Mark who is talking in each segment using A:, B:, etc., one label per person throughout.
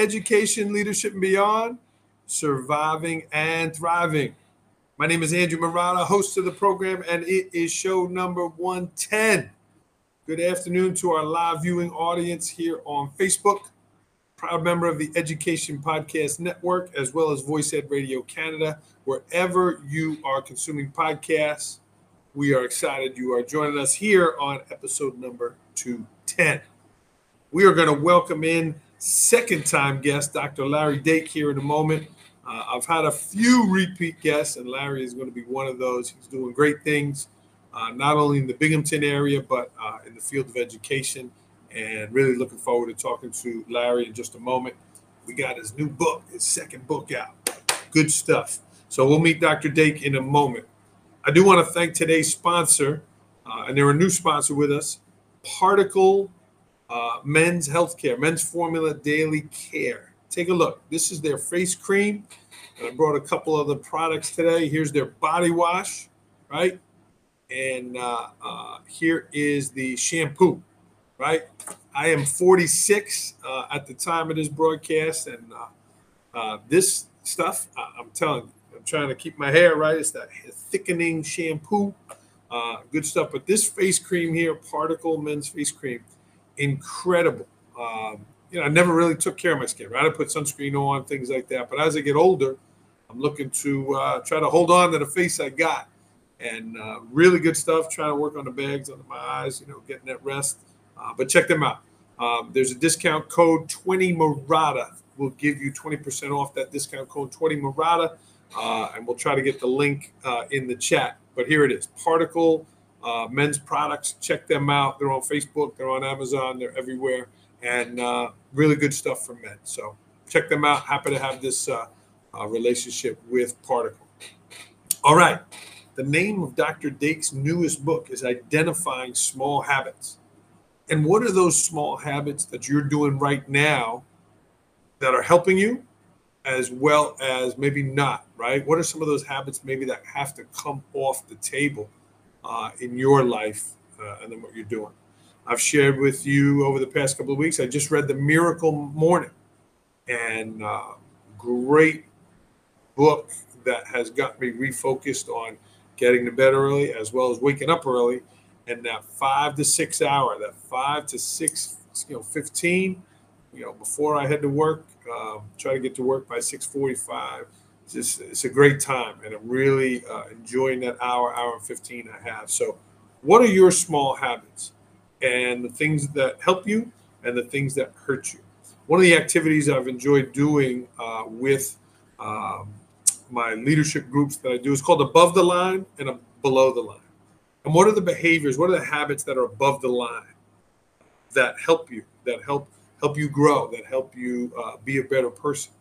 A: Education, Leadership, and Beyond Surviving and Thriving. My name is Andrew Marotta, host of the program, and it is show number 110. Good afternoon to our live viewing audience here on Facebook. Proud member of the Education Podcast Network, as well as Voice Ed Radio Canada. Wherever you are consuming podcasts, we are excited you are joining us here on episode number 210. We are going to welcome in second time guest, Dr. Larry Dake, here in a moment. Uh, I've had a few repeat guests, and Larry is going to be one of those. He's doing great things, uh, not only in the Binghamton area, but uh, in the field of education. And really looking forward to talking to Larry in just a moment. We got his new book, his second book out. Good stuff. So we'll meet Dr. Dake in a moment. I do want to thank today's sponsor, uh, and they're a new sponsor with us, Particle uh, men's healthcare, men's formula daily care. Take a look. This is their face cream. And I brought a couple other products today. Here's their body wash, right? And uh, uh, here is the shampoo, right? I am 46 uh, at the time of this broadcast, and uh, uh, this stuff, I'm telling you, I'm trying to keep my hair right. It's that thickening shampoo, uh, good stuff. But this face cream here, Particle Men's Face Cream, incredible. Um, you know, I never really took care of my skin, right? I put sunscreen on, things like that. But as I get older, I'm looking to uh, try to hold on to the face I got. And uh, really good stuff. Trying to work on the bags under my eyes, you know, getting that rest. Uh, but check them out. Um, there's a discount code 20 Marotta. We'll give you 20% off that discount code 20 Marotta. Uh, and we'll try to get the link uh, in the chat. But here it is Particle uh, men's products. Check them out. They're on Facebook, they're on Amazon, they're everywhere, and uh, really good stuff for men. So check them out. Happy to have this uh, uh relationship with Particle. All right. The name of Dr. Dake's newest book is Identifying Small Habits. And what are those small habits that you're doing right now that are helping you as well as maybe not, right? What are some of those habits maybe that have to come off the table uh, in your life uh, and then what you're doing. I've shared with you over the past couple of weeks. I just read The Miracle Morning, and uh, great book that has got me refocused on getting to bed early as well as waking up early. And that five to six hour, that five to six, you know, 15, you know, before I head to work, um, try to get to work by 645 just it's a great time, and I'm really uh, enjoying that hour, hour and fifteen I have. So, what are your small habits, and the things that help you, and the things that hurt you? One of the activities I've enjoyed doing uh, with um, my leadership groups that I do is called above the line and below the line. And what are the behaviors? What are the habits that are above the line that help you? That help help you grow? That help you uh, be a better person?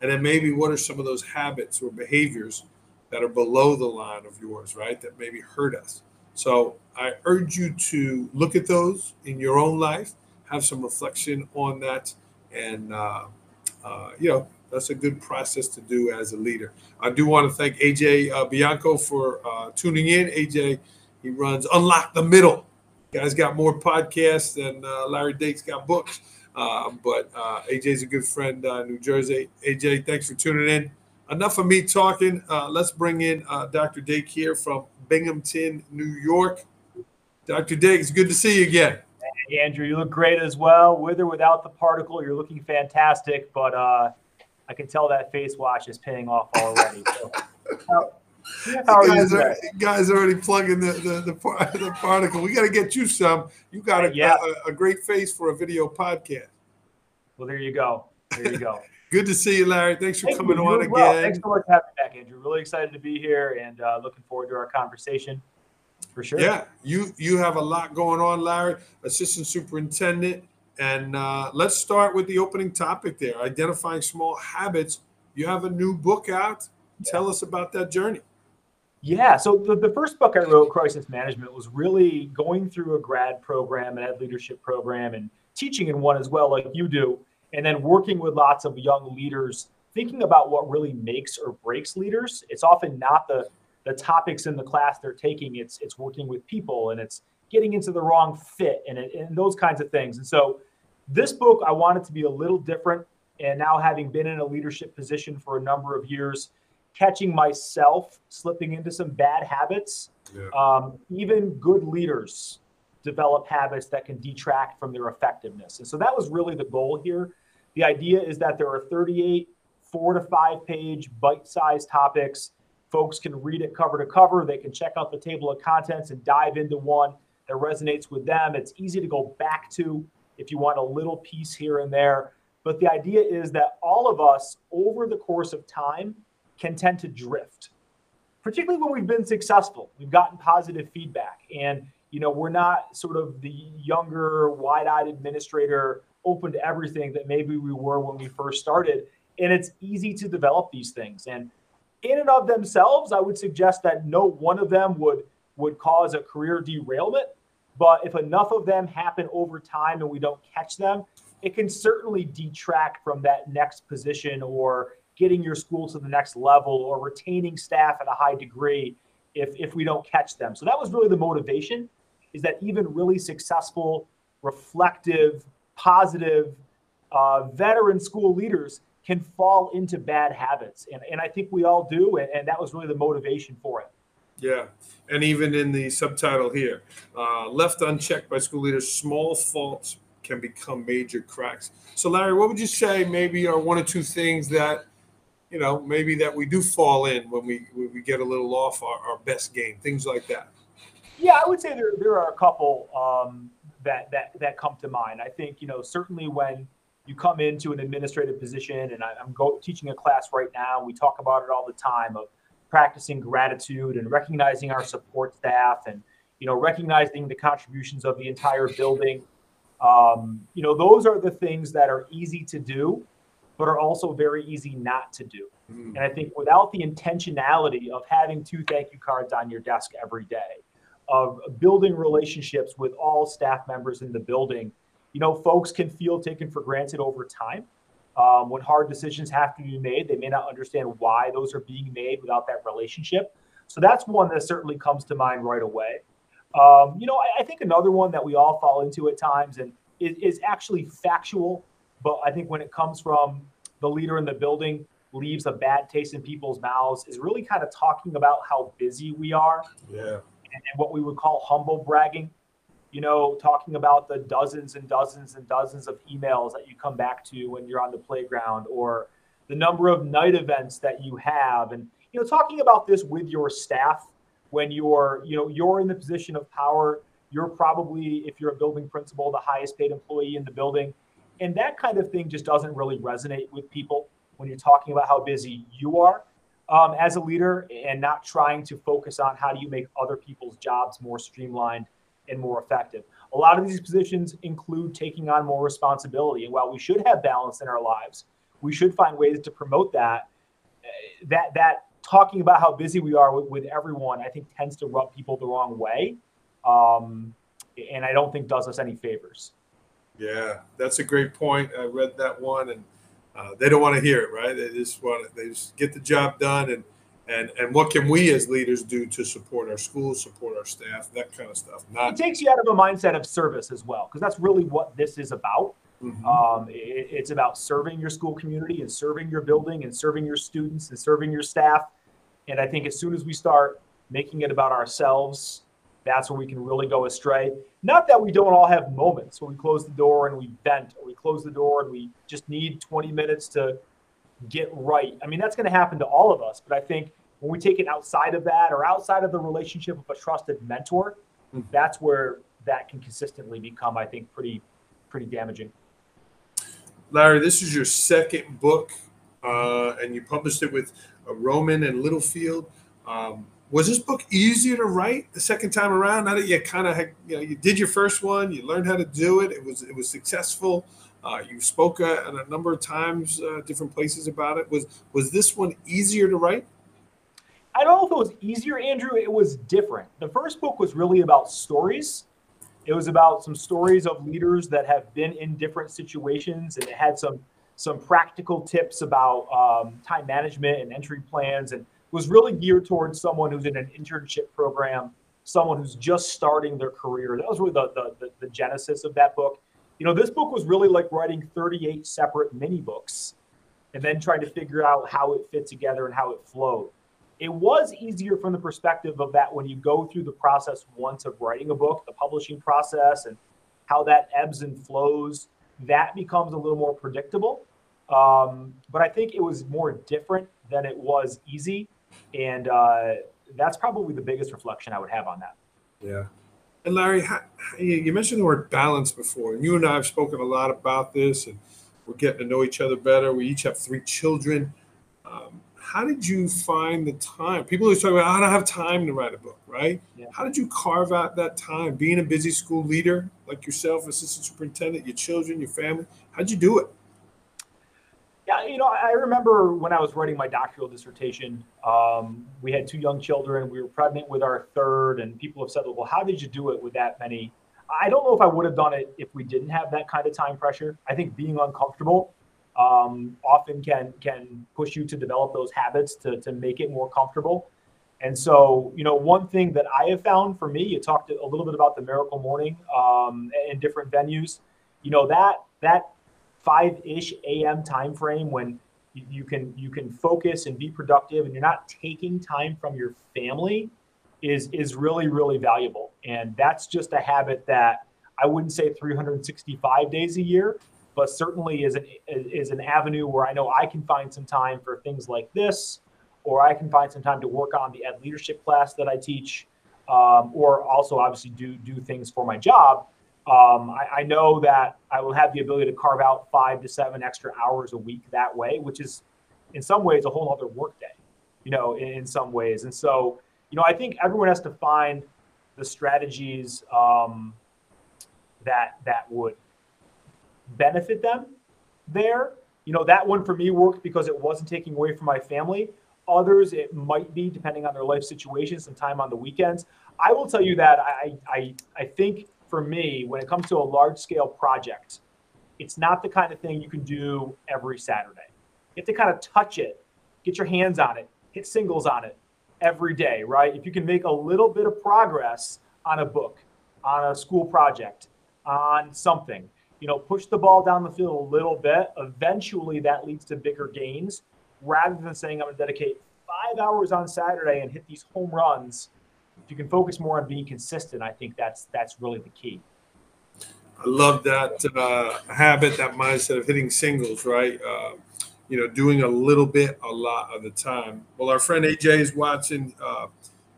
A: And then maybe what are some of those habits or behaviors that are below the line of yours, right? That maybe hurt us. So I urge you to look at those in your own life, have some reflection on that, and uh, uh, you know that's a good process to do as a leader. I do want to thank AJ uh, Bianco for uh, tuning in. AJ, he runs Unlock the Middle. guys got more podcasts than uh, Larry Dake's got books. Uh, but uh, AJ's a good friend, uh, New Jersey. AJ, thanks for tuning in. Enough of me talking. Uh, let's bring in uh, Dr. Dake here from Binghamton, New York. Dr. Dake, it's good to see you again.
B: Hey, Andrew, you look great as well. With or without the particle, you're looking fantastic. But uh, I can tell that face wash is paying off already. So,
A: guys, are, guys already plugging the the, the, the particle. We got to get you some. You got a, yeah. a, a, great face for a video podcast.
B: Well, there you go. There you go.
A: Good to see you, Larry. Thanks for Thank coming on again.
B: Well. Thanks so much for having me back, Andrew. Really excited to be here and uh, looking forward to our conversation for sure.
A: Yeah, you you have a lot going on, Larry. Assistant superintendent, and uh, let's start with the opening topic there: identifying small habits. You have a new book out. Tell us about that journey.
B: Yeah. So the, the first book I wrote, Crisis Management, was really going through a grad program, an ed leadership program, and teaching in one as well, like you do, and then working with lots of young leaders, thinking about what really makes or breaks leaders. It's often not the the topics in the class they're taking. It's it's working with people and it's getting into the wrong fit and, it, and those kinds of things. And so This book, I wanted to be a little different. And now, having been in a leadership position for a number of years, catching myself slipping into some bad habits, yeah. um, even good leaders develop habits that can detract from their effectiveness. And so that was really the goal here. The idea is that there are 38 four to five page bite sized topics. Folks can read it cover to cover. They can check out the table of contents and dive into one that resonates with them. It's easy to go back to if you want a little piece here and there. But the idea is that all of us, over the course of time, can tend to drift, particularly when we've been successful. We've gotten positive feedback. And you know, we're not sort of the younger, wide-eyed administrator open to everything that maybe we were when we first started. And it's easy to develop these things. And in and of themselves, I would suggest that no one of them would would cause a career derailment. But if enough of them happen over time and we don't catch them, it can certainly detract from that next position or getting your school to the next level or retaining staff at a high degree if, if we don't catch them. So that was really the motivation is that even really successful, reflective, positive uh, veteran school leaders can fall into bad habits. And, and I think we all do. And, and that was really the motivation for it.
A: Yeah. And even in the subtitle here, uh, left unchecked by school leaders, small faults can become major cracks. So, Larry, what would you say maybe are one or two things that, you know, maybe that we do fall in when we when we get a little off our, our best game, things like that?
B: Yeah, I would say there, there are a couple um, that, that, that come to mind. I think, you know, certainly when you come into an administrative position, and I, am go, teaching a class right now, we talk about it all the time of practicing gratitude and recognizing our support staff and, you know, recognizing the contributions of the entire building. Um, you know, those are the things that are easy to do, but are also very easy not to do. Mm. And I think without the intentionality of having two thank you cards on your desk every day, of building relationships with all staff members in the building, you know, folks can feel taken for granted over time. Um, when hard decisions have to be made, they may not understand why those are being made without that relationship. So that's one that certainly comes to mind right away. Um, you know, I, I, think another one that we all fall into at times and is, is actually factual, but I think when it comes from the leader in the building, leaves a bad taste in people's mouths is really kind of talking about how busy we are.
A: Yeah
B: and what we would call humble bragging. You know, talking about the dozens and dozens and dozens of emails that you come back to when you're on the playground, or the number of night events that you have, and you know, talking about this with your staff when you're, you know, you're in the position of power. You're probably, if you're a building principal, the highest paid employee in the building, and that kind of thing just doesn't really resonate with people when you're talking about how busy you are um, as a leader and not trying to focus on how do you make other people's jobs more streamlined and more effective. A lot of these positions include taking on more responsibility. And while we should have balance in our lives, we should find ways to promote that. That that talking about how busy we are with, with everyone, I think tends to rub people the wrong way, um, and I don't think does us any favors.
A: Yeah, that's a great point. I read that one and uh, they don't want to hear it, right? They just want to, they just get the job done and and and what can we as leaders do to support our schools, support our staff, that kind of stuff.
B: Not it takes you out of a mindset of service as well, because that's really what this is about. Mm-hmm. Um, it, it's about serving your school community and serving your building and serving your students and serving your staff. And I think as soon as we start making it about ourselves that's where we can really go astray. Not that we don't all have moments where we close the door and we vent, or we close the door and we just need 20 minutes to get right. I mean, that's going to happen to all of us. But I think when we take it outside of that or outside of the relationship of a trusted mentor, mm-hmm. that's where that can consistently become, I think, pretty, pretty damaging.
A: Larry, this is your second book, uh, and you published it with Rowman and Littlefield. Um, was this book easier to write the second time around? Now that you kind of you know you did your first one, you learned how to do it. It was it was successful. Uh, you spoke uh, a number of times, uh, different places about it. Was was this one easier to write?
B: I don't know if it was easier, Andrew. It was different. The first book was really about stories. It was about some stories of leaders that have been in different situations, and it had some some practical tips about um, time management and entry plans and was really geared towards someone who's in an internship program, someone who's just starting their career. That was really the, the, the, the genesis of that book. You know, this book was really like writing 38 separate mini books and then trying to figure out how it fit together and how it flowed. It was easier from the perspective of that when you go through the process once of writing a book, the publishing process, and how that ebbs and flows. That becomes a little more predictable. Um, but I think it was more different than it was easy. And uh, that's probably the biggest reflection I would have on that.
A: Yeah. And Larry, you mentioned the word balance before, and you and I have spoken a lot about this, and we're getting to know each other better. We each have three children. Um, how did you find the time? People always talk about, I don't have time to write a book, right? Yeah. How did you carve out that time? Being a busy school leader like yourself, assistant superintendent, your children, your family, how'd you do it?
B: Yeah, you know, I remember when I was writing my doctoral dissertation, um, we had two young children. We were pregnant with our third, and people have said, well, how did you do it with that many? I don't know if I would have done it if we didn't have that kind of time pressure. I think being uncomfortable um, often can can push you to develop those habits to, to make it more comfortable. And so, you know, one thing that I have found for me, you talked a little bit about the Miracle Morning um, in different venues. You know that that five-ish a.m. time frame when you can you can focus and be productive and you're not taking time from your family is is really really valuable and that's just a habit that i wouldn't say 365 days a year but certainly is an is an avenue where i know i can find some time for things like this or i can find some time to work on the ed leadership class that i teach um, or also obviously do do things for my job um, I, I, know that I will have the ability to carve out five to seven extra hours a week that way, which is in some ways a whole other workday, you know, in, in, some ways. And so, you know, I think everyone has to find the strategies um, that that would benefit them there. You know, that one for me worked because it wasn't taking away from my family. Others, it might be depending on their life situation, some time on the weekends. I will tell you that I I, I think for me, when it comes to a large scale project, it's not the kind of thing you can do every Saturday. You have to kind of touch it, get your hands on it, hit singles on it every day, right? If you can make a little bit of progress on a book, on a school project, on something, you know, push the ball down the field a little bit. Eventually, that leads to bigger gains rather than saying, I'm going to dedicate five hours on Saturday and hit these home runs if you can focus more on being consistent, I think that's that's really the key.
A: I love that uh, habit, that mindset of hitting singles, right? Uh, you know, doing a little bit a lot of the time. Well, our friend AJ is watching. Uh,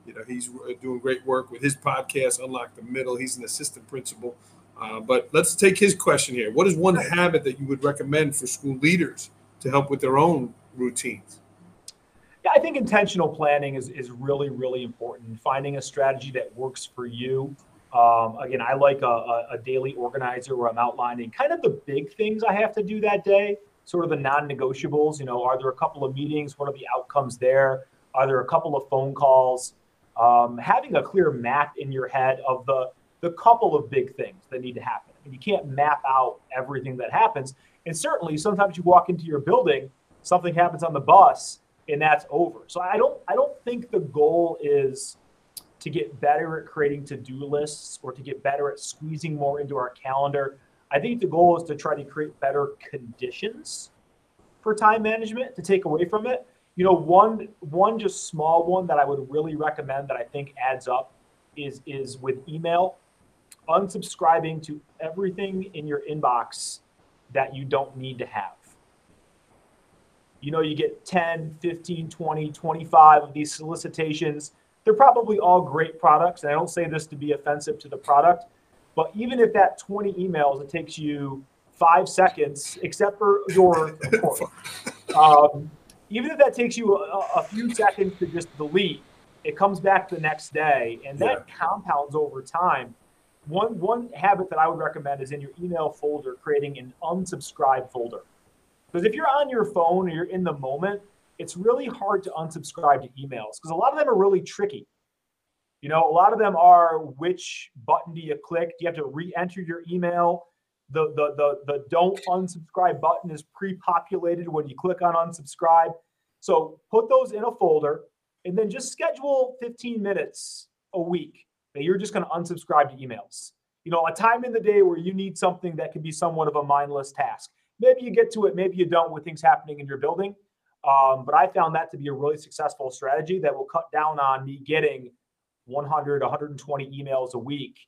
A: you know, he's doing great work with his podcast, Unlock the Middle. He's an assistant principal. Uh, but let's take his question here. What is one habit that you would recommend for school leaders to help with their own routines?
B: I think intentional planning is, is really, really important. Finding a strategy that works for you. Um, again, I like a, a, daily organizer where I'm outlining kind of the big things I have to do that day, sort of the non negotiables. You know, are there a couple of meetings? What are the outcomes there? Are there a couple of phone calls? Um, having a clear map in your head of the, the couple of big things that need to happen. I mean, you can't map out everything that happens. And certainly, sometimes you walk into your building, something happens on the bus, and that's over. So I don't I don't think the goal is to get better at creating to-do lists or to get better at squeezing more into our calendar. I think the goal is to try to create better conditions for time management to take away from it. You know, one one just small one that I would really recommend that I think adds up is is with email unsubscribing to everything in your inbox that you don't need to have you know you get 10 15 20 25 of these solicitations. They're probably all great products and i don't say this to be offensive to the product but even if that 20 emails it takes you five seconds except for your um, even if that takes you a, a, few seconds to just delete it comes back the next day and that yeah. compounds over time. One one habit that i would recommend is in your email folder creating an unsubscribe folder because if you're on your phone or you're in the moment, it's really hard to unsubscribe to emails because a lot of them are really tricky. You know, a lot of them are which button do you click? Do you have to re-enter your email? The the the the don't unsubscribe button is pre-populated when you click on unsubscribe. So put those in a folder and then just schedule 15 minutes a week that you're just going to unsubscribe to emails. you know, a time in the day where you need something that can be somewhat of a mindless task. Maybe you get to it, maybe you don't with things happening in your building. Um, but I found that to be a really successful strategy that will cut down on me getting 100, 120 emails a week.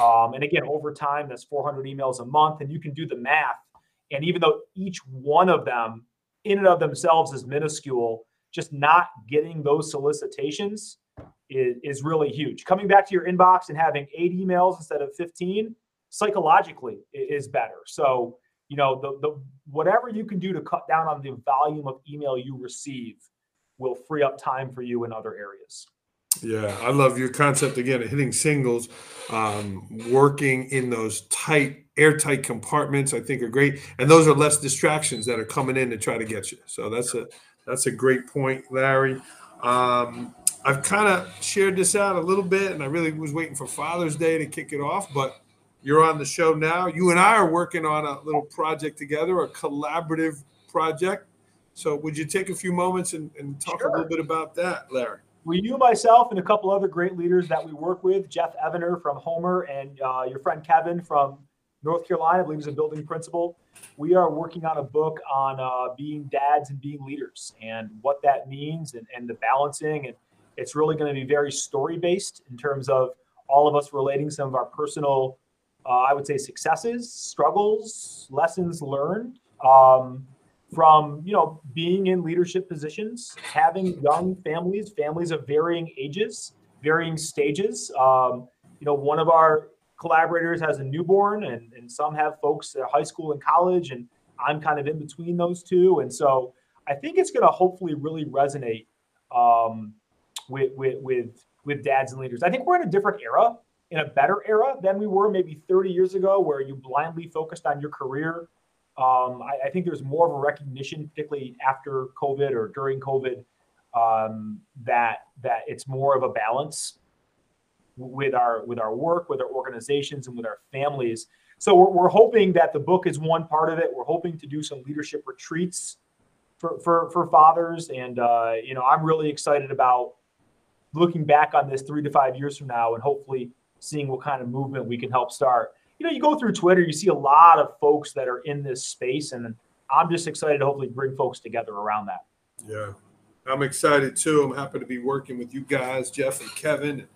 B: Um, and again, over time, that's 400 emails a month. And you can do the math. And even though each one of them, in and of themselves, is minuscule, just not getting those solicitations is, is really huge. Coming back to your inbox and having eight emails instead of 15 psychologically is better. So, you know, the, the whatever you can do to cut down on the volume of email you receive will free up time for you in other areas.
A: Yeah, I love your concept again of hitting singles, um, working in those tight, airtight compartments. I think are great, and those are less distractions that are coming in to try to get you. So that's a that's a great point, Larry. Um, I've kind of shared this out a little bit, and I really was waiting for Father's Day to kick it off, but you're on the show now. You and I are working on a little project together, a collaborative project. So, would you take a few moments and, and talk sure. a little bit about that, Larry?
B: Well, you, myself, and a couple other great leaders that we work with, Jeff Evener from Homer and uh, your friend Kevin from North Carolina, I believe he's a building principal. We are working on a book on uh, being dads and being leaders and what that means and, and the balancing. And it's really going to be very story based in terms of all of us relating some of our personal, uh, I would say, successes, struggles, lessons learned. Um, from you know being in leadership positions, having young families, families of varying ages, varying stages. Um, you know, one of our collaborators has a newborn, and and some have folks at high school and college, and I'm kind of in between those two, and so I think it's going to hopefully really resonate um, with with with with dads and leaders. I think we're in a different era, in a better era than we were maybe 30 years ago, where you blindly focused on your career um, I, I, think there's more of a recognition, particularly after COVID or during COVID, um, that that it's more of a balance with our with our work, with our organizations, and with our families. So we're, we're hoping that the book is one part of it. We're hoping to do some leadership retreats for for, for fathers, and uh, you know I'm really excited about looking back on this three to five years from now, and hopefully seeing what kind of movement we can help start you know, you go through Twitter, you see a lot of folks that are in this space, and I'm just excited to hopefully bring folks together around that.
A: Yeah, I'm excited too. I'm happy to be working with you guys, Jeff and Kevin.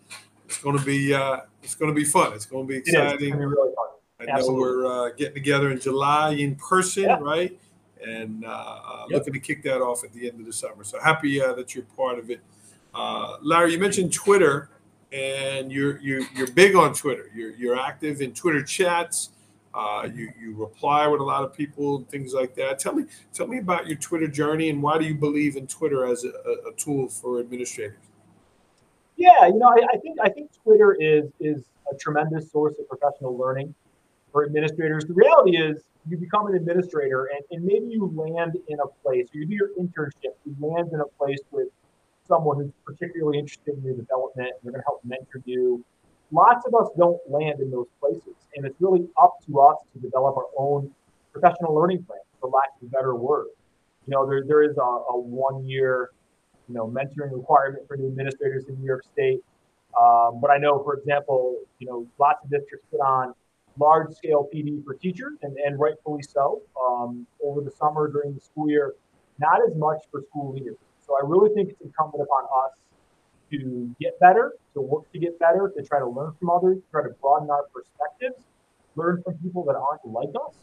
A: It's going to be uh, it's going to be fun. It's going to be exciting. It be really I know we're uh, getting together in July in person, yeah. right? And uh, uh, yep. looking to kick that off at the end of the summer. So happy uh, that you're part of it. Uh, Larry, you mentioned Twitter and you're you're you're big on Twitter. You're you're active in Twitter chats. Uh, you you reply with a lot of people and things like that. Tell me tell me about your Twitter journey and why do you believe in Twitter as a, a tool for administrators?
B: Yeah, you know, I, I, think I think Twitter is is a tremendous source of professional learning for administrators. The reality is you become an administrator and, and maybe you land in a place, or you do your internship, you land in a place with someone who's particularly interested in your development they're going to help mentor you. Lots of us don't land in those places, and it's really up to us to develop our own professional learning plan, for lack of a better word. You know, there, there is a, a one year, you know, mentoring requirement for new administrators in New York State. Um, but I know, for example, you know, lots of districts put on large scale PD for teachers, and, and rightfully so, um, over the summer during the school year, not as much for school leaders. So I really think it's incumbent upon us to get better, to work to get better, to try to learn from others, try to broaden our perspectives, learn from people that aren't like us,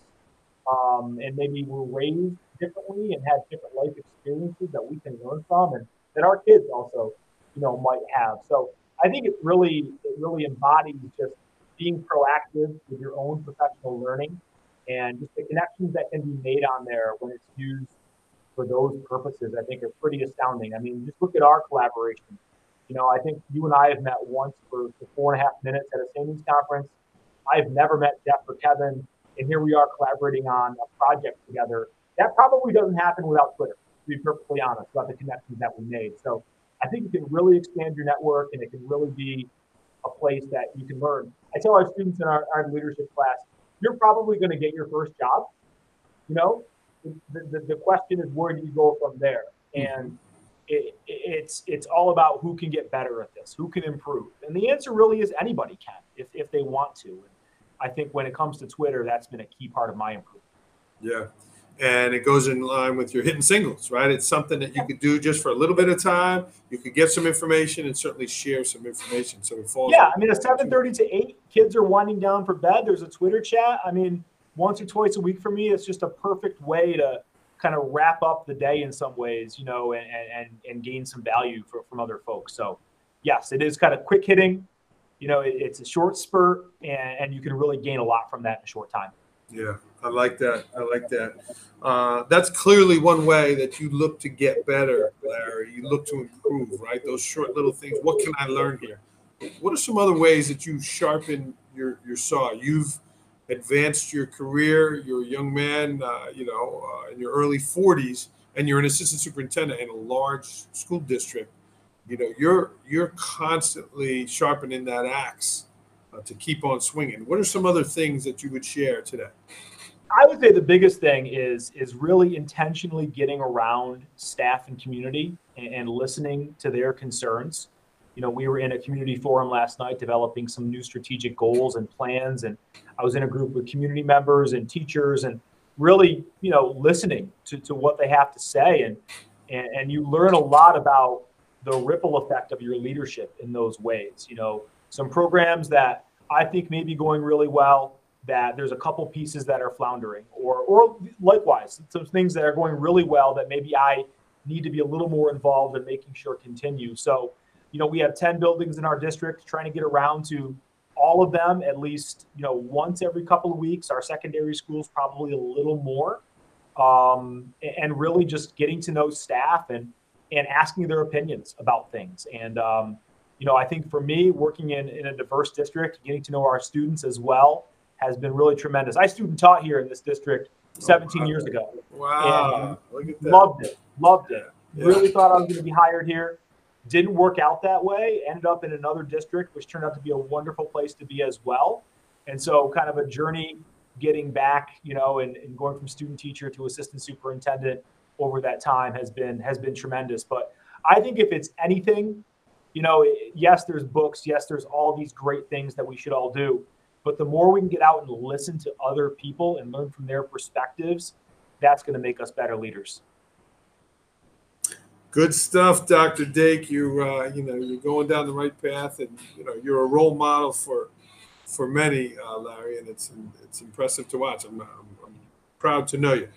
B: um, and maybe were raised differently and had different life experiences that we can learn from, and that our kids also, you know, might have. So I think it really, it really embodies just being proactive with your own professional learning and just the connections that can be made on there when it's used for those purposes, I think are pretty astounding. I mean, just look at our collaboration. You know, I think you and I have met once for, for four and a half minutes at a savings conference. I've never met Jeff or Kevin, and here we are collaborating on a project together. That probably doesn't happen without Twitter, to be perfectly honest, about the connections that we made. So I think you can really expand your network and it can really be a place that you can learn. I tell our students in our, our leadership class, you're probably going to get your first job. You know, the, the, the question is where do you go from there? Mm-hmm. And it, it's it's all about who can get better at this, who can improve, and the answer really is anybody can if, if they want to. I think when it comes to Twitter, that's been a key part of my improvement.
A: Yeah. And it goes in line with your hitting singles, right? It's something that you could do just for a little bit of time. You could get some information and certainly share some information. So it falls.
B: Yeah, I mean, at seven thirty to eight, kids are winding down for bed. There's a Twitter chat. I mean, once or twice a week for me, it's just a perfect way to kind of wrap up the day in some ways, you know, and and and gain some value for, from other folks. So, yes, it is kind of quick hitting. You know, it, it's a short spurt, and, and you can really gain a lot from that in a short time.
A: Yeah, I like that. I like that. Uh, that's clearly one way that you look to get better, Larry. You look to improve, right? Those short little things. What can I learn here? What are some other ways that you sharpen your your saw? You've advanced your career. You're a young man, uh, you know, uh, in your early 40s, and you're an assistant superintendent in a large school district. You know, you're you're constantly sharpening that axe uh, to keep on swinging. What are some other things that you would share today?
B: I would say the biggest thing is is really intentionally getting around staff and community and, and listening to their concerns. You know, we were in a community forum last night developing some new strategic goals and plans, and I was in a group with community members and teachers, and really, you know, listening to, to what they have to say, and, and and you learn a lot about the ripple effect of your leadership in those ways. You know, some programs that I think may be going really well that there's a couple pieces that are floundering or or likewise some things that are going really well that maybe I need to be a little more involved in making sure continue. So, you know, we have 10 buildings in our district trying to get around to all of them at least, you know, once every couple of weeks. Our secondary schools probably a little more. Um, and really just getting to know staff and and asking their opinions about things. And um, you know, I think for me, working in, in a diverse district, getting to know our students as well has been really tremendous. I student taught here in this district 17 oh, wow. years ago.
A: Wow.
B: Loved it. Loved it. Yeah. Really thought I was going to be hired here. Didn't work out that way. Ended up in another district, which turned out to be a wonderful place to be as well. And so, kind of a journey getting back, you know, and, and going from student teacher to assistant superintendent over that time has been has been tremendous. But I think if it's anything, you know, yes, there's books, yes, there's all these great things that we should all do. But the more we can get out and listen to other people and learn from their perspectives, that's going to make us better leaders.
A: Good stuff, Dr. Dake. You uh, you know you're going down the right path, and you know you're a role model for for many, uh, Larry, and it's it's impressive to watch. I'm, I'm, I'm proud to know you.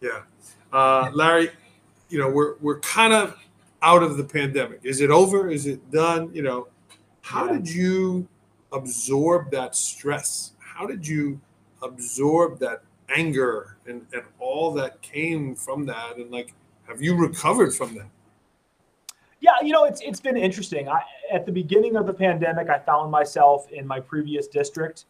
A: Yeah, uh, Larry, you know we're we're kind of out of the pandemic. Is it over? Is it done? You know, how yeah. did you absorb that stress? How did you absorb that anger and, and all that came from that? And like, have you recovered from that?
B: Yeah, you know, it's it's been interesting. I, at the beginning of the pandemic, I found myself in my previous district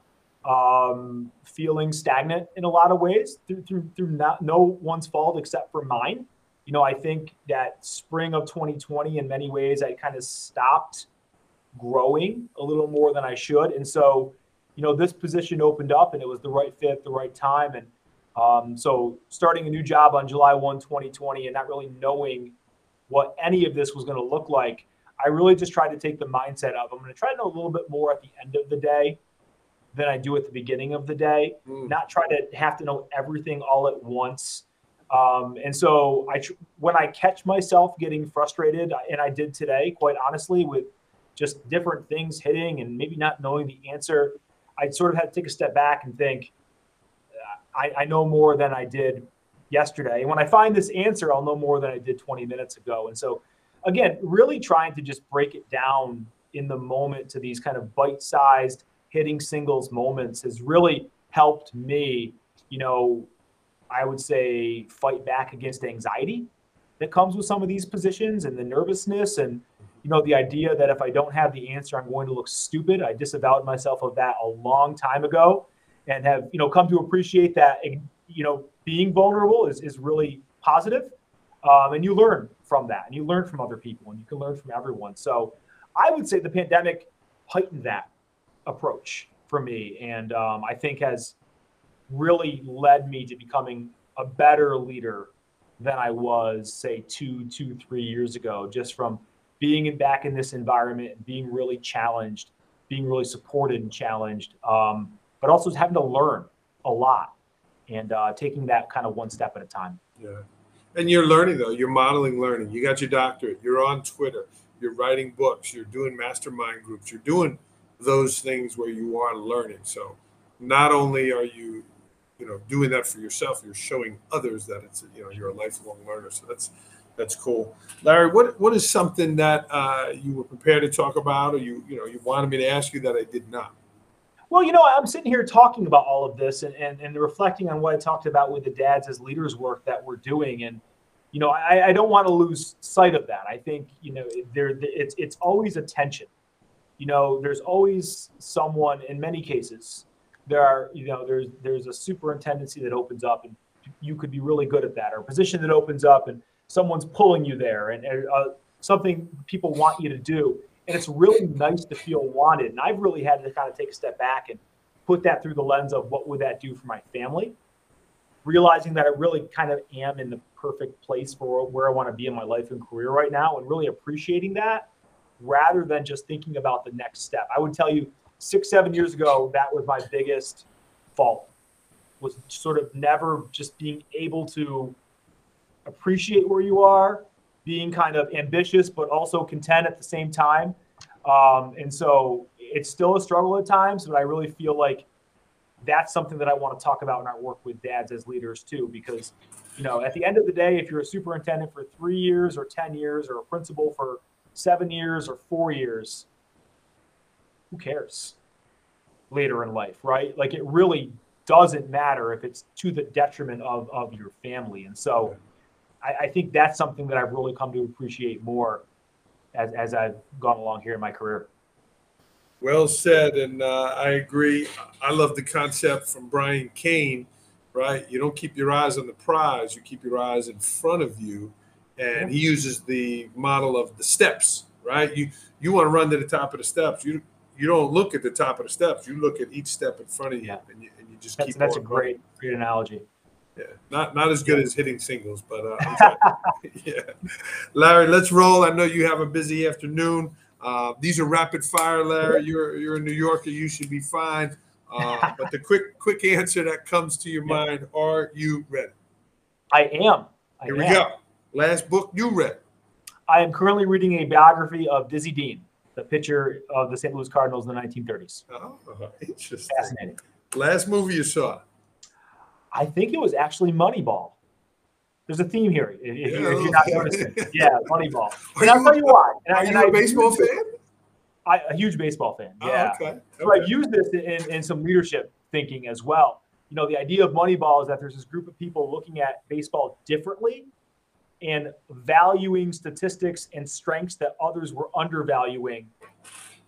B: um, feeling stagnant in a lot of ways through through, through not, no one's fault except for mine. You know, I think that spring of 2020, in many ways, I kind of stopped growing a little more than I should. And so, you know, this position opened up and it was the right fit, the right time. And um, so starting a new job on July 1, 2020, and not really knowing what any of this was going to look like, I really just tried to take the mindset of I'm going to try to know a little bit more at the end of the day than I do at the beginning of the day, mm. not try to have to know everything all at once. Um, and so I, when I catch myself getting frustrated, and I did today, quite honestly, with just different things hitting and maybe not knowing the answer, I sort of had to take a step back and think, I, I know more than I did yesterday. And when I find this answer, I'll know more than I did 20 minutes ago. And so, again, really trying to just break it down in the moment to these kind of bite sized hitting singles moments has really helped me, you know, I would say fight back against anxiety that comes with some of these positions and the nervousness and you know, the idea that if I don't have the answer, I'm going to look stupid. I disavowed myself of that a long time ago and have, you know, come to appreciate that, you know, being vulnerable is, is really positive. Um, and you learn from that and you learn from other people and you can learn from everyone. So I would say the pandemic heightened that approach for me. And um, I think has really led me to becoming a better leader than I was, say, two, two, three years ago, just from being in, back in this environment being really challenged being really supported and challenged, um, but also having to learn a lot and uh, taking that kind of one step at a time.
A: Yeah. And you're learning though. You're modeling learning. You got your doctorate. You're on Twitter. You're writing books. You're doing mastermind groups. You're doing those things where you are learning. So not only are you, you know, doing that for yourself, you're showing others that it's you know you're a lifelong learner. So that's that's cool. Larry, what what is something that uh, you were prepared to talk about, or you you know you wanted me to ask you that I did not?
B: Well, you know, I'm sitting here talking about all of this and, and, and reflecting on what I talked about with the dads as leaders work that we're doing. And, you know, I, I don't want to lose sight of that. I think, you know, there it's it's always a tension. You know, there's always someone in many cases, there are, you know, there's there's a superintendency that opens up and you could be really good at that, or a position that opens up and someone's pulling you there and uh, something people want you to do and it's really nice to feel wanted. And I've really had to kind of take a step back and put that through the lens of what would that do for my family, realizing that I really kind of am in the perfect place for where I want to be in my life and career right now, and really appreciating that rather than just thinking about the next step. I would tell you six, seven years ago, that was my biggest fault was sort of never just being able to appreciate where you are being kind of ambitious but also content at the same time. Um, and so it's still a struggle at times, but I really feel like that's something that I want to talk about in our work with dads as leaders too, because you know, at the end of the day, if you're a superintendent for three years or 10 years or a principal for seven years or four years, who cares later in life, right? Like it really doesn't matter if it's to the detriment of, of your family. And so I, I, think that's something that I've really come to appreciate more as, as I've gone along here in my career.
A: Well said, and uh, I agree. I love the concept from Brian Cain, right? You don't keep your eyes on the prize; you keep your eyes in front of you. And he uses the model of the steps, right? You you want to run to the top of the steps. You you don't look at the top of the steps. You look at each step in front of you, yeah. and, you and you just
B: that's,
A: keep.
B: That's a great great analogy.
A: Yeah, not not as good as hitting singles, but uh, yeah. Larry, let's roll. I know you have a busy afternoon. Uh, these are rapid fire, Larry. You're you're a New Yorker. You should be fine. Uh, but the quick quick answer that comes to your mind: Are you ready?
B: I am. I
A: Here am. we go. Last book you read.
B: I am currently reading a biography of Dizzy Dean, the pitcher of the St. Louis Cardinals in the 1930s.
A: Oh, interesting.
B: Fascinating.
A: Last movie you saw.
B: I think it was actually Moneyball. There's a theme here. If, yeah. if you're not noticing, yeah, Moneyball. And I'll tell you why. And
A: are
B: I,
A: you a I baseball fan?
B: I, a huge baseball fan.
A: Oh,
B: yeah.
A: Oh, okay.
B: So I've used this in, in some leadership thinking as well. You know, the idea of Moneyball is that there's this group of people looking at baseball differently and valuing statistics and strengths that others were undervaluing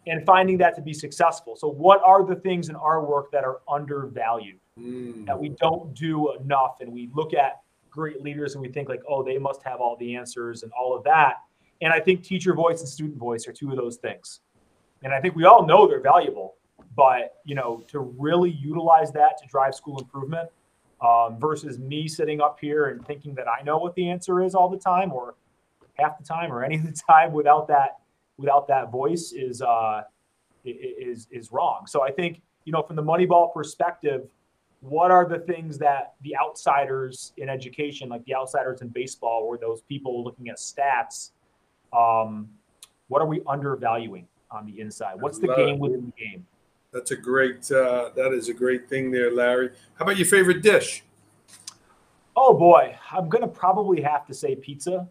B: and finding that to be successful. So, what are the things in our work that are undervalued? Mm. that we don't do enough. And we look at great leaders and we think like, oh, they must have all the answers and all of that. And I think teacher voice and student voice are two of those things. And I think we all know they're valuable, but you know, to really utilize that to drive school improvement um, versus me sitting up here and thinking that I know what the answer is all the time or half the time or any of the time without that without that voice is uh, is is wrong. So I think you know from the Moneyball perspective, what are the things that the outsiders in education, like the outsiders in baseball, or those people looking at stats, um, what are we undervaluing on the inside? What's the game within the game?
A: That's a great. Uh, that is a great thing there, Larry. How about your favorite dish?
B: Oh boy, I'm gonna probably have to say pizza.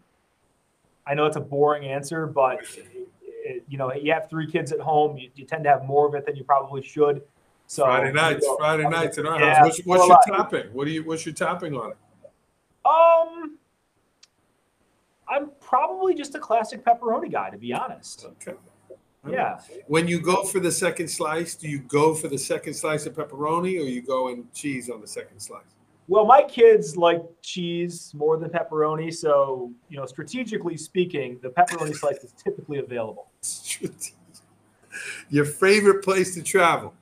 B: I know it's a boring answer, but it, you know, you have three kids at home. You, you tend to have more of it than you probably should. So
A: Friday nights, Friday nights in our yeah, house. What's, what's your topping? What do you? What's your topping on it?
B: Um, I'm probably just a classic pepperoni guy, to be honest.
A: Okay.
B: Yeah.
A: When you go for the second slice, do you go for the second slice of pepperoni, or you go and cheese on the second slice?
B: Well, my kids like cheese more than pepperoni, so you know, strategically speaking, the pepperoni slice is typically available.
A: Your favorite place to travel?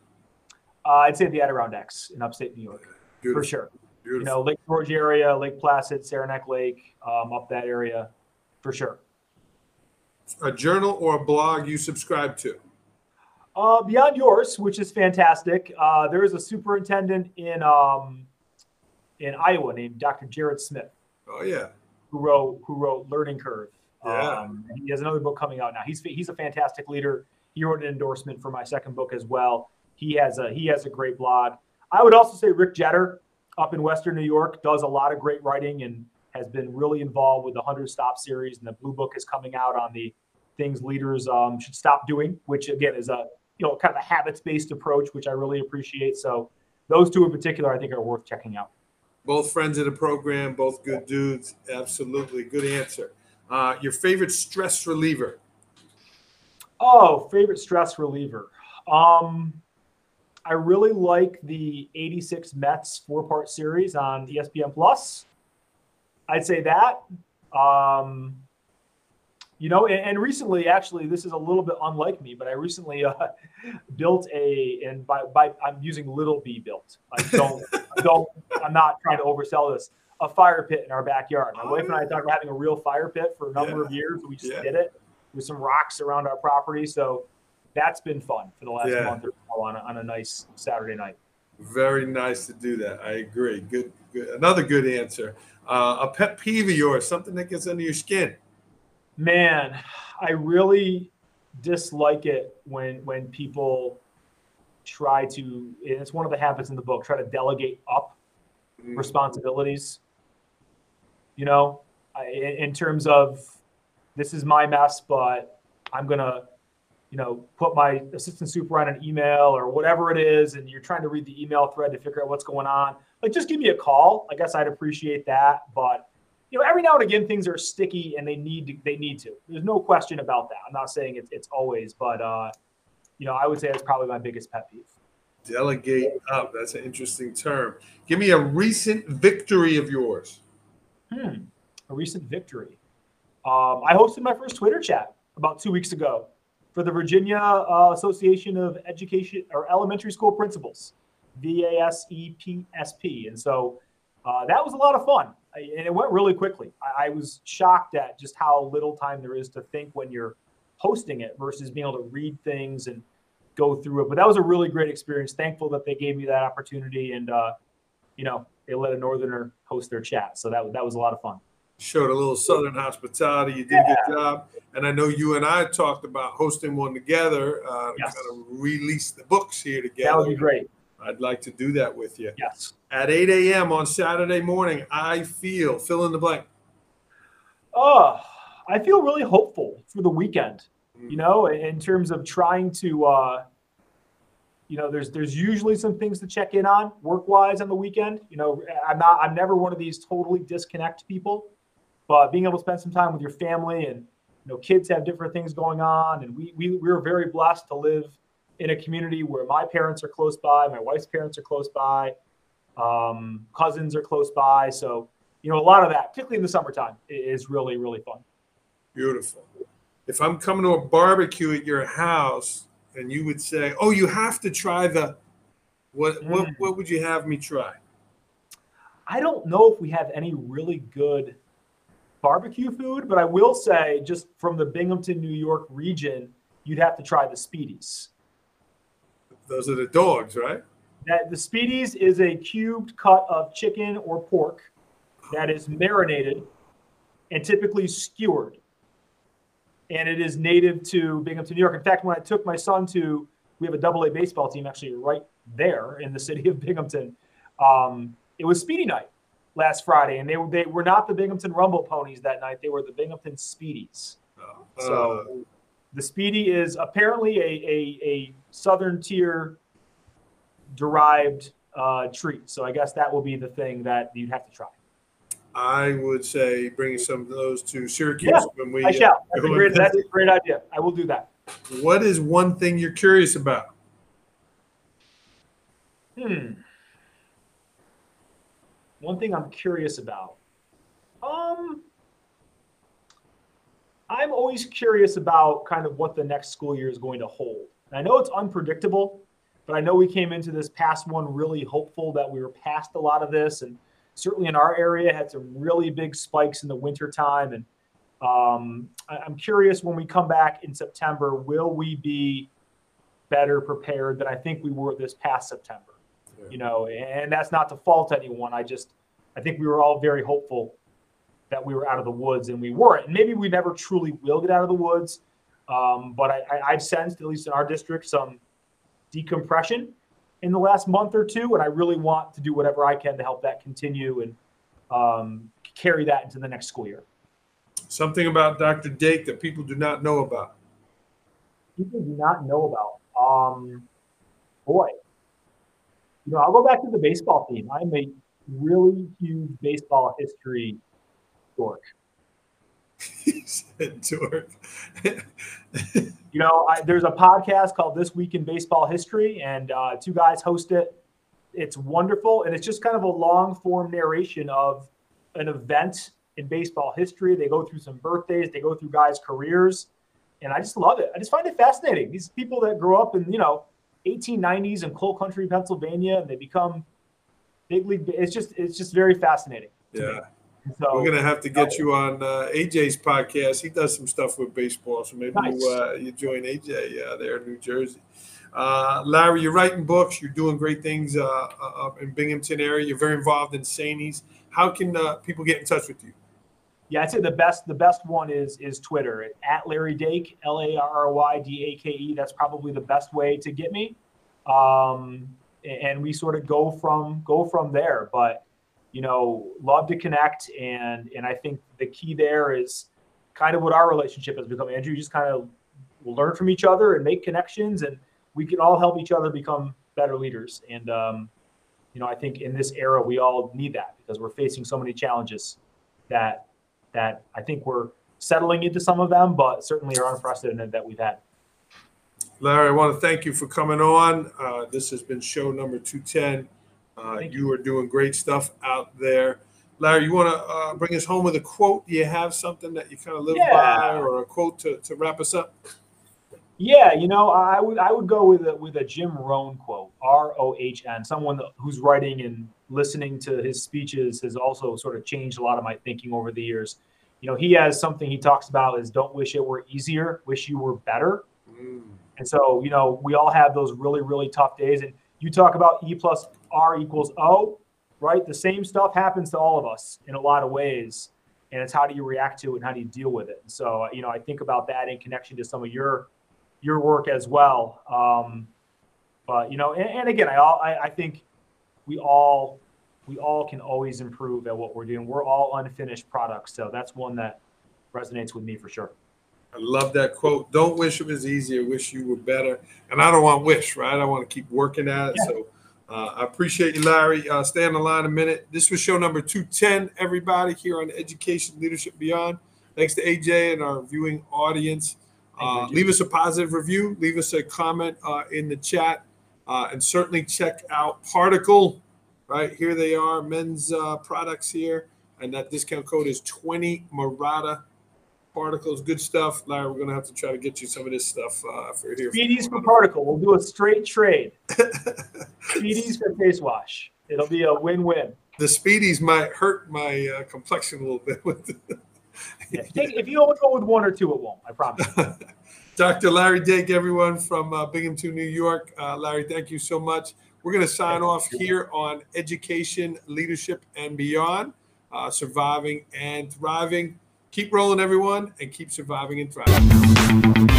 B: Uh, I'd say the Adirondacks in upstate New York Beautiful. for sure. Beautiful. You know, Lake George area, Lake Placid, Saranac Lake, um, up that area, for sure.
A: A journal or a blog you subscribe to?
B: Uh, beyond yours, which is fantastic. Uh, there is a superintendent in um, in Iowa named Dr. Jared Smith.
A: Oh yeah.
B: Who wrote Who wrote Learning Curve.
A: Yeah.
B: Um, he has another book coming out now. He's he's a fantastic leader. He wrote an endorsement for my second book as well. He has a he has a great blog. I would also say Rick Jetter up in Western New York does a lot of great writing and has been really involved with the 100 Stop series. And the Blue Book is coming out on the things leaders um, should stop doing, which again is a you know kind of a habits based approach, which I really appreciate. So those two in particular, I think, are worth checking out.
A: Both friends of the program, both good dudes. Absolutely, good answer. Uh, your favorite stress reliever?
B: Oh, favorite stress reliever. Um, I really like the 86 Mets four part series on ESPN Plus. I'd say that. Um, you know, and, and, recently, actually, this is a little bit unlike me, but I recently uh, built a, and by, by I'm using little b built. I don't, I don't, I'm not trying to oversell this. A fire pit in our backyard. My oh, wife and I talked about having a real fire pit for a number yeah. of years. We just yeah. did it with some rocks around our property. So that's been fun for the last yeah. month or so on a, on a nice Saturday night.
A: Very nice to do that. I agree. Good, good. Another good answer. Uh, a pet peeve of yours, something that gets under your skin.
B: Man, I really dislike it when when people try to. And it's one of the habits in the book. Try to delegate up mm. responsibilities. You know, I, in terms of this is my mess, but I'm gonna you know, put my assistant super on an email or whatever it is, and you're trying to read the email thread to figure out what's going on, like just give me a call. I guess I'd appreciate that. But you know, every now and again things are sticky and they need to they need to. There's no question about that. I'm not saying it's it's always, but uh, you know, I would say that's probably my biggest pet peeve.
A: Delegate up. That's an interesting term. Give me a recent victory of yours.
B: Hmm. A recent victory. Um, I hosted my first Twitter chat about two weeks ago for the Virginia uh, Association of Education or Elementary School Principals, VASEPSP. And so uh, that was a lot of fun. And it went really quickly. I, I, was shocked at just how little time there is to think when you're hosting it versus being able to read things and go through it. But that was a really great experience. Thankful that they gave me that opportunity. And, uh, you know, they let a Northerner host their chat. So that, that was a lot of fun
A: showed a little Southern hospitality. You did yeah. a good job. And I know you and I talked about hosting one together uh, yes. to kind of release the books here together.
B: That would be great.
A: I'd like to do that with you.
B: Yes.
A: At 8 a.m. on Saturday morning, I feel, fill in the blank.
B: Oh, I feel really hopeful for the weekend, mm-hmm. you know, in terms of trying to, uh, you know, there's there's usually some things to check in on work wise on the weekend. You know, I'm not I'm never one of these totally disconnect people. But being able to spend some time with your family and you know, kids have different things going on, and we we we're very blessed to live in a community where my parents are close by, my wife's parents are close by, um, cousins are close by. So you know, a lot of that, particularly in the summertime, is really really fun.
A: Beautiful. If I'm coming to a barbecue at your house, and you would say, "Oh, you have to try the," what mm. what what would you have me try?
B: I don't know if we have any really good barbecue food, but I will say, just from the Binghamton, New York region, you'd have to try the Spiedies.
A: Those are the dogs, right?
B: That the Spiedies is a cubed cut of chicken or pork that is marinated and typically skewered. And it is native to Binghamton, New York. In fact, when I took my son to, we have a double A baseball team actually right there in the city of Binghamton. Um, it was Spiedie night last Friday, and they were they were not the Binghamton Rumble ponies that night. They were the Binghamton Spiedies. Oh. So uh, the Spiedie is apparently a a, a Southern tier derived uh, treat. So I guess that will be the thing that you'd have to try.
A: I would say bring some of those to Syracuse
B: yeah, when we. I shall. Uh, that's, a great, that's a great idea. I will do that.
A: What is one thing you're curious about?
B: Hmm one thing I'm curious about. Um, I'm always curious about kind of what the next school year is going to hold. And I know it's unpredictable, but I know we came into this past one really hopeful that we were past a lot of this. And certainly in our area, had some really big spikes in the wintertime. And um, I'm curious when we come back in September, will we be better prepared than I think we were this past September. Yeah. You know, and that's not to fault anyone. I just I think we were all very hopeful that we were out of the woods, and we weren't. And maybe we never truly will get out of the woods. Um, but I, I, I've sensed, at least in our district, some decompression in the last month or two, and I really want to do whatever I can to help that continue and um, carry that into the next school year.
A: Something about Dr. Dake that people do not know about.
B: People do not know about. Um, boy, you know, I'll go back to the baseball team. I'm a really huge baseball history dork.
A: said dork.
B: you know, I, there's a podcast called This Week in Baseball History, and uh, two guys host it. It's wonderful, and it's just kind of a long form narration of an event in baseball history. They go through some birthdays, they go through guys' careers, and I just love it. I just find it fascinating. These people that grow up in you know 1890s in coal country Pennsylvania, and they become big league. It's just it's just very fascinating.
A: Yeah. So, We're gonna have to get you on uh, AJ's podcast. He does some stuff with baseball, so maybe nice. you, uh, you join AJ uh, there in New Jersey. Uh, Larry, you're writing books. You're doing great things uh, uh, up in Binghamton area. You're very involved in SAANYS. How can people get in touch with you?
B: Yeah, I'd say the best the best one is is Twitter at Larry Dake L A R R Y D A K E. That's probably the best way to get me. Um, and we sort of go from go from there. But you know, love to connect, and and I think the key there is kind of what our relationship has become. Andrew, you just kind of learn from each other and make connections, and we can all help each other become better leaders. And um, you know, I think in this era we all need that because we're facing so many challenges that that I think we're settling into some of them, but certainly are unprecedented that we've had.
A: Larry, I want to thank you for coming on. Uh, this has been show number 210. Uh, you. you are doing great stuff out there. Larry, you want to uh, bring us home with a quote? Do you have something that you kind of live yeah. by or a quote to, to wrap us up?
B: Yeah, you know, I would I would go with a, with a Jim Rohn quote, R O H N. Someone who's writing and listening to his speeches has also sort of changed a lot of my thinking over the years. You know, he has something he talks about is don't wish it were easier, wish you were better. Mm. And so, you know, we all have those really really tough days. And you talk about E plus R equals O, right? The same stuff happens to all of us in a lot of ways. And it's how do you react to it and how do you deal with it? And so, you know, I think about that in connection to some of your your work as well. Um, but you know, and, and again, I, I, I think we all we all can always improve at what we're doing. We're all unfinished products, so that's one that resonates with me for sure.
A: I love that quote. Don't wish it was easier. Wish you were better. And I don't want wish, right? I want to keep working at it. Yeah. So uh, I appreciate you, Larry. Uh, stay on the line a minute. This was show number 210, everybody, here on Education Leadership Beyond. Thanks to AJ and our viewing audience. Uh, leave us a positive review. Leave us a comment uh, in the chat. Uh, and certainly check out Particle. Right here they are, men's uh, products here. And that discount code is 20 Marotta Particles. Good stuff. Larry, we're going to have to try to get you some of this stuff uh, for here.
B: Spiedies for Particle. We'll do a straight trade. Spiedies for face wash. It'll be a win win.
A: The Spiedies might hurt my uh, complexion a little bit with
B: yeah, if you only go with one or two, it won't. I promise.
A: Dr. Larry Dake, everyone from uh, Binghamton, New York. Uh, Larry, thank you so much. We're going to sign off here on education, leadership, and beyond, uh, surviving and thriving. Keep rolling, everyone, and keep surviving and thriving.